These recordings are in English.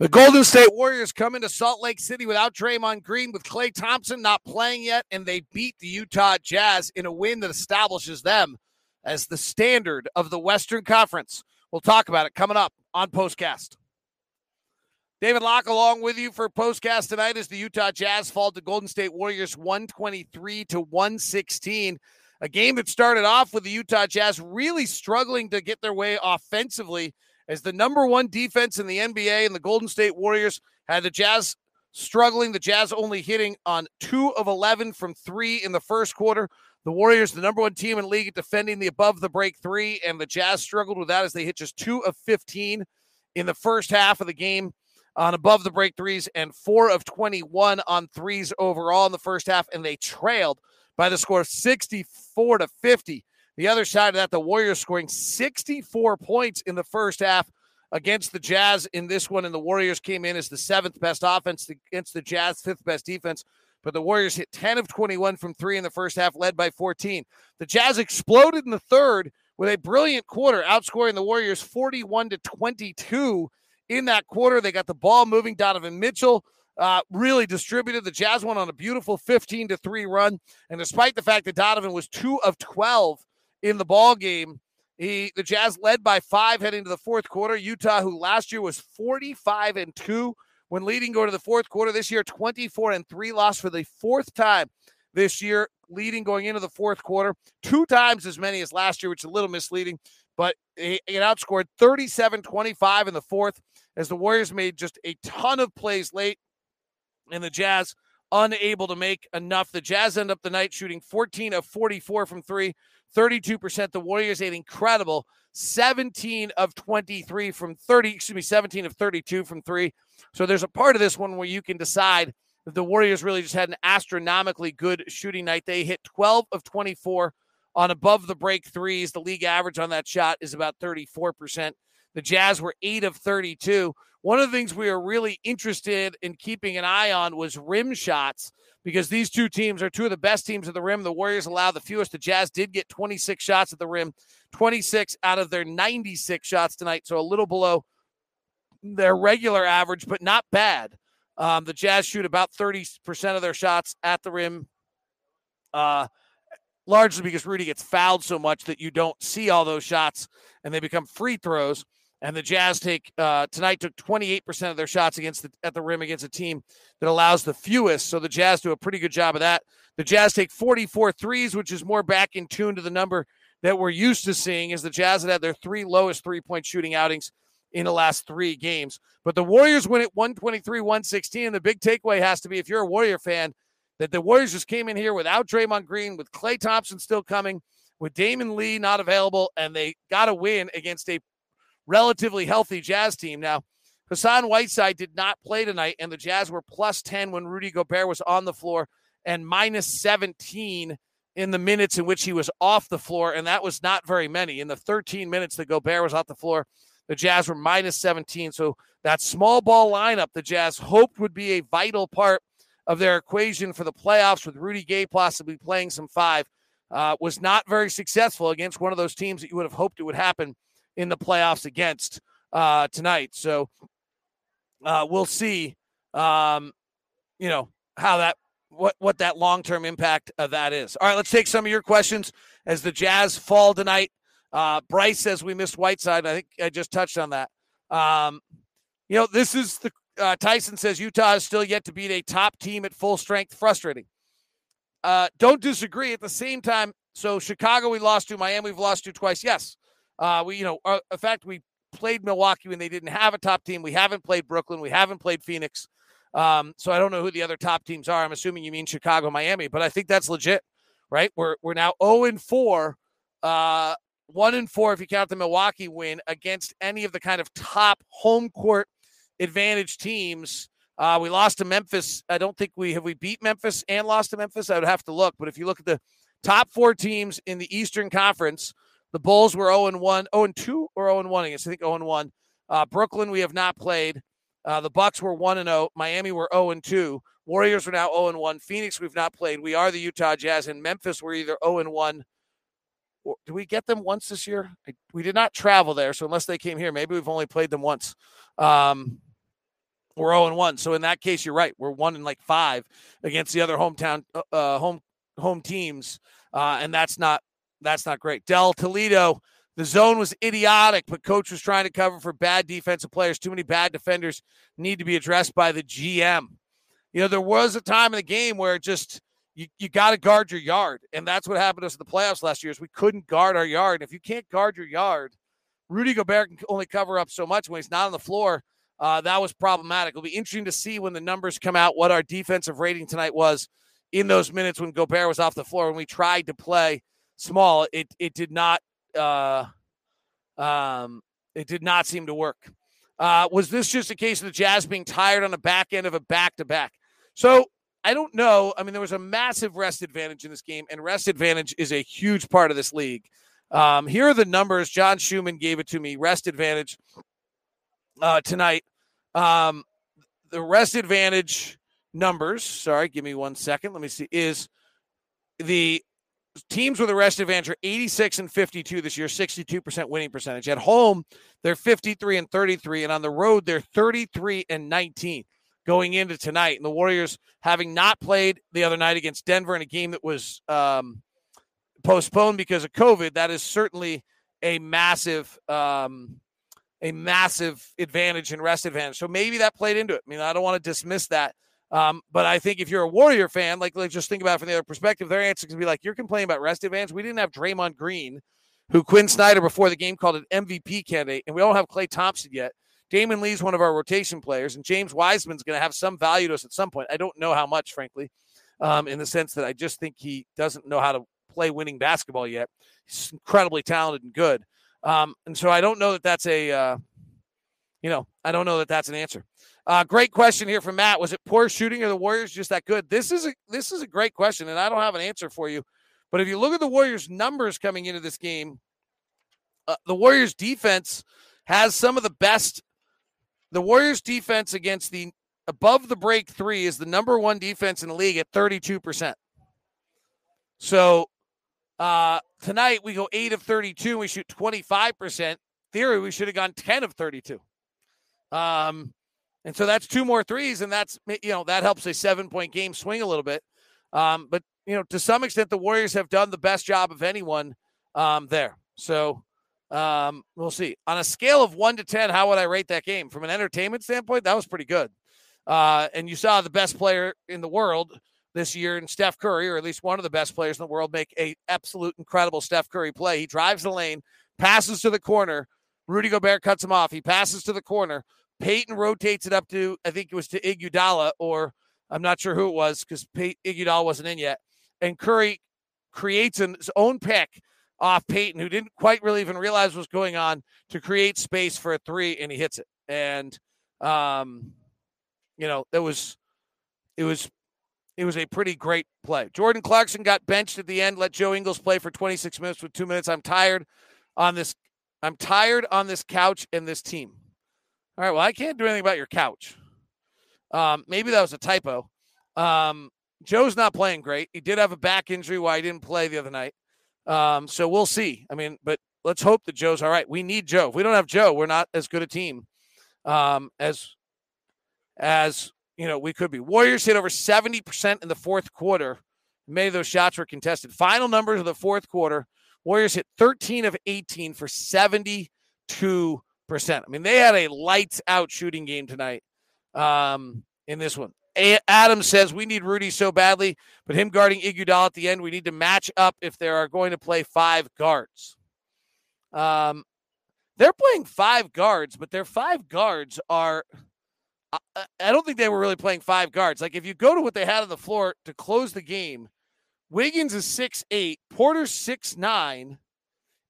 The Golden State Warriors come into Salt Lake City without Draymond Green, with Klay Thompson not playing yet, and they beat the Utah Jazz in a win that establishes them as the standard of the Western Conference. We'll talk about it coming up on Postcast. David Locke along with you for Postcast tonight as the Utah Jazz fall to Golden State Warriors 123 to 116. A game that started off with the Utah Jazz really struggling to get their way offensively as the number one defense in the NBA and the Golden State Warriors had the Jazz struggling. The Jazz only hitting on two of 11 from three in the first quarter. The Warriors, the number one team in league defending the above the break three, and the Jazz struggled with that as they hit just two of 15 in the first half of the game on above the break threes and four of 21 on threes overall in the first half, and they trailed by the score of 64 to 50 the other side of that, the Warriors scoring 64 points in the first half against the Jazz in this one, and the Warriors came in as the seventh best offense against the Jazz, fifth best defense. But the Warriors hit 10 of 21 from three in the first half, led by 14. The Jazz exploded in the third with a brilliant quarter, outscoring the Warriors 41 to 22 in that quarter. They got the ball moving. Donovan Mitchell uh, really distributed. The Jazz went on a beautiful 15 to 3 run. And despite the fact that Donovan was two of 12 in the ball game. He the Jazz led by five heading to the fourth quarter. Utah, who last year was 45 and 2 when leading going to the fourth quarter. This year, 24 and 3 lost for the fourth time this year, leading going into the fourth quarter. Two times as many as last year, which is a little misleading, but it outscored 37 25 in the fourth as the Warriors made just a ton of plays late. And the Jazz unable to make enough. The Jazz end up the night shooting 14 of 44 from three, 32%. The Warriors ate incredible 17 of 23 from 30, excuse me, 17 of 32 from three. So there's a part of this one where you can decide if the Warriors really just had an astronomically good shooting night. They hit 12 of 24 on above the break threes. The league average on that shot is about 34%. The Jazz were 8 of 32. One of the things we are really interested in keeping an eye on was rim shots because these two teams are two of the best teams at the rim. The Warriors allow the fewest. The Jazz did get 26 shots at the rim, 26 out of their 96 shots tonight, so a little below their regular average, but not bad. Um, the Jazz shoot about 30% of their shots at the rim, uh, largely because Rudy gets fouled so much that you don't see all those shots and they become free throws. And the Jazz take uh, tonight took 28% of their shots against the, at the rim against a team that allows the fewest. So the Jazz do a pretty good job of that. The Jazz take 44 threes, which is more back in tune to the number that we're used to seeing as the Jazz had, had their three lowest three point shooting outings in the last three games. But the Warriors win at 123 116. And the big takeaway has to be if you're a Warrior fan, that the Warriors just came in here without Draymond Green, with Klay Thompson still coming, with Damion Lee not available, and they got a win against a relatively healthy Jazz team. Now, Hassan Whiteside did not play tonight, and the Jazz were plus 10 when Rudy Gobert was on the floor and minus 17 in the minutes in which he was off the floor, and that was not very many. In the 13 minutes that Gobert was off the floor, the Jazz were minus 17. So that small ball lineup the Jazz hoped would be a vital part of their equation for the playoffs with Rudy Gay possibly playing some five uh, was not very successful against one of those teams that you would have hoped it would happen in the playoffs against uh, tonight. So uh, we'll see, um, you know, how that what what that long term impact of that is. All right, let's take some of your questions as the Jazz fall tonight. Uh, Bryce says we missed Whiteside. I think I just touched on that. Um, you know, this is the uh, Tyson says Utah is still yet to beat a top team at full strength. Frustrating. Uh, don't disagree. At the same time, so Chicago we lost to, Miami we've lost to twice. Yes, uh, we, you know, uh, in fact, we played Milwaukee when they didn't have a top team. We haven't played Brooklyn. We haven't played Phoenix. Um, so I don't know who the other top teams are. I'm assuming you mean Chicago, Miami, but I think that's legit, right? We're we're now 0 and 4, uh, 1 and 4 if you count the Milwaukee win against any of the kind of top home court advantage teams. Uh, we lost to Memphis. I don't think we have we beat Memphis and lost to Memphis. I would have to look, but if you look at the top four teams in the Eastern Conference, the Bulls were 0 and 1, 0 and 2 or 0 and 1 against. I think 0 and 1. Uh, Brooklyn, we have not played. Uh, the Bucks were 1 and 0. Miami were 0 and 2. Warriors are now 0 and 1. Phoenix, we've not played. We are the Utah Jazz. And Memphis, we're either 0 and 1. Do we get them once this year? I, we did not travel there. So unless they came here, maybe we've only played them once. Um, we're 0 1. So in that case, you're right. We're one in like five against the other hometown uh, uh, home home teams, uh, and that's not that's not great. Del Toledo, the zone was idiotic, but coach was trying to cover for bad defensive players. Too many bad defenders need to be addressed by the GM. You know, there was a time in the game where just you, you got to guard your yard, and that's what happened to us in the playoffs last year. Is we couldn't guard our yard. And if you can't guard your yard, Rudy Gobert can only cover up so much when he's not on the floor uh, that was problematic. It'll be interesting to see when the numbers come out what our defensive rating tonight was in those minutes when Gobert was off the floor. When we tried to play small, it it did not uh, um, it did not seem to work. Uh, was this just a case of the Jazz being tired on the back end of a back to back? So I don't know. I mean, there was a massive rest advantage in this game, and rest advantage is a huge part of this league. Um, here are the numbers. John Schuhmann gave it to me. Rest advantage uh, tonight. Um, the rest advantage numbers, sorry, give me one second. Let me see, is the teams with a rest advantage are 86 and 52 this year, 62% winning percentage. At home, they're 53 and 33, and on the road, they're 33 and 19 going into tonight. And the Warriors, having not played the other night against Denver in a game that was um, postponed because of COVID, that is certainly a massive um, a massive advantage and rest advantage. So maybe that played into it. I mean, I don't want to dismiss that. Um, but I think if you're a Warrior fan, like let's just think about it from the other perspective, their answer can be like, you're complaining about rest advantage. We didn't have Draymond Green, who Quin Snyder before the game called an MVP candidate, and we don't have Klay Thompson yet. Damion Lee's one of our rotation players, and James Wiseman's going to have some value to us at some point. I don't know how much, frankly, um, in the sense that I just think he doesn't know how to play winning basketball yet. He's incredibly talented and good. Um, and so I don't know that that's a, uh, you know, I don't know that that's an answer. Uh, great question here from Matt. Was it poor shooting or the Warriors just that good? This is a this is a great question, and I don't have an answer for you. But if you look at the Warriors' numbers coming into this game, uh, the Warriors' defense has some of the best. The Warriors' defense against the above the break three is the number one defense in the league at thirty two percent. So uh, tonight we go eight of thirty two. We shoot twenty five percent. Theory, we should have gone ten of thirty two. Um, and so that's two more threes, and that's you know that helps a seven point game swing a little bit. Um, but you know to some extent the Warriors have done the best job of anyone um, there. So um, we'll see. On a scale of one to ten, how would I rate that game from an entertainment standpoint? That was pretty good. Uh, and you saw the best player in the world this year in Steph Curry, or at least one of the best players in the world, make a absolute incredible Steph Curry play. He drives the lane, passes to the corner. Rudy Gobert cuts him off. He passes to the corner. Payton rotates it up to, I think it was to Iguodala, or I'm not sure who it was because Pey- Iguodala wasn't in yet. And Curry creates his own pick off Payton, who didn't quite really even realize what was going on, to create space for a three, and he hits it. And, um, you know, it was, it was, it was a pretty great play. Jordan Clarkson got benched at the end. Let Joe Ingles play for 26 minutes with two minutes. I'm tired on this. I'm tired on this couch and this team. All right. Well, I can't do anything about your couch. Um, maybe that was a typo. Um, Joe's not playing great. He did have a back injury why he didn't play the other night. Um, so we'll see. I mean, but let's hope that Joe's all right. We need Joe. If we don't have Joe, we're not as good a team um, as as you know we could be. Warriors hit over seventy percent in the fourth quarter. Many of those shots were contested. Final numbers of the fourth quarter: Warriors hit thirteen of eighteen for seventy-two percent. I mean, they had a lights out shooting game tonight um, in this one. A- Adam says we need Rudy so badly, but him guarding Iguodala at the end, we need to match up if they are going to play five guards. Um, they're playing five guards, but their five guards are. I, I don't think they were really playing five guards. Like if you go to what they had on the floor to close the game, Wiggins is six eight, Porter six nine,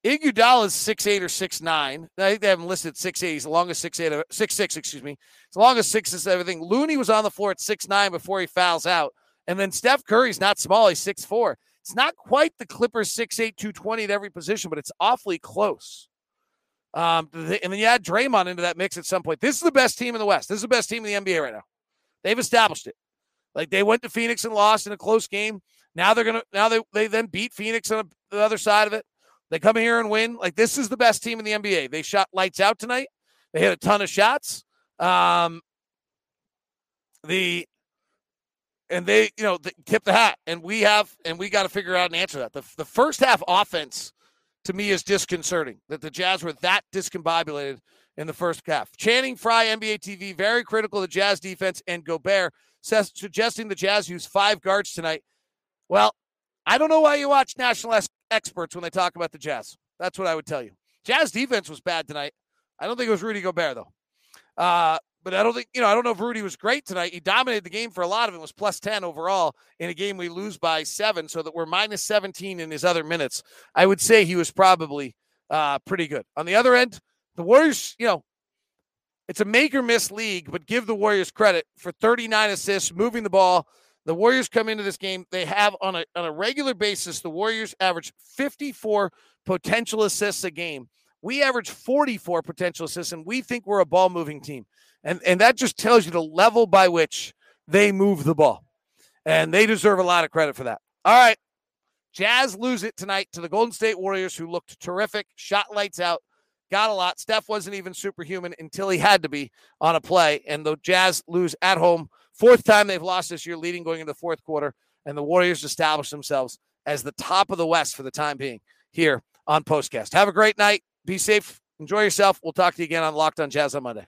Iguodala is six eight or six nine. I think they have him listed six eight. He's the longest six eight, six six. Excuse me. As long as six is everything. Looney was on the floor at six nine before he fouls out, and then Steph Curry's not small. He's six four. It's not quite the Clippers six eight two twenty at every position, but it's awfully close. Um, and then you add Draymond into that mix at some point. This is the best team in the West. This is the best team in the NBA right now. They've established it. Like they went to Phoenix and lost in a close game. Now they're gonna. Now they they then beat Phoenix on the other side of it. They come here and win. Like this is the best team in the NBA. They shot lights out tonight. They hit a ton of shots. Um, the and they, you know, they tip the hat, and we have, and we got to figure out and answer that. The, the first half offense to me is disconcerting that the Jazz were that discombobulated in the first half. Channing Frye, NBA TV, very critical of the Jazz defense, and Gobert says, suggesting the Jazz use five guards tonight. Well, I don't know why you watch national experts when they talk about the Jazz. That's what I would tell you. Jazz defense was bad tonight. I don't think it was Rudy Gobert though. Uh, but I don't think, you know, I don't know if Rudy was great tonight. He dominated the game for a lot of it, was plus 10 overall in a game we lose by seven, so that we're minus 17 in his other minutes. I would say he was probably uh, pretty good. On the other end, the Warriors, you know, it's a make or miss league, but give the Warriors credit for 39 assists, moving the ball. The Warriors come into this game. They have on a on a regular basis, the Warriors average 54 potential assists a game. We average 44 potential assists, and we think we're a ball moving team. And, and that just tells you the level by which they move the ball. And they deserve a lot of credit for that. All right. Jazz lose it tonight to the Golden State Warriors, who looked terrific, shot lights out, got a lot. Steph wasn't even superhuman until he had to be on a play. And the Jazz lose at home. Fourth time they've lost this year, leading going into the fourth quarter. And the Warriors establish themselves as the top of the West for the time being here on Postcast. Have a great night. Be safe. Enjoy yourself. We'll talk to you again on Locked on Jazz on Monday.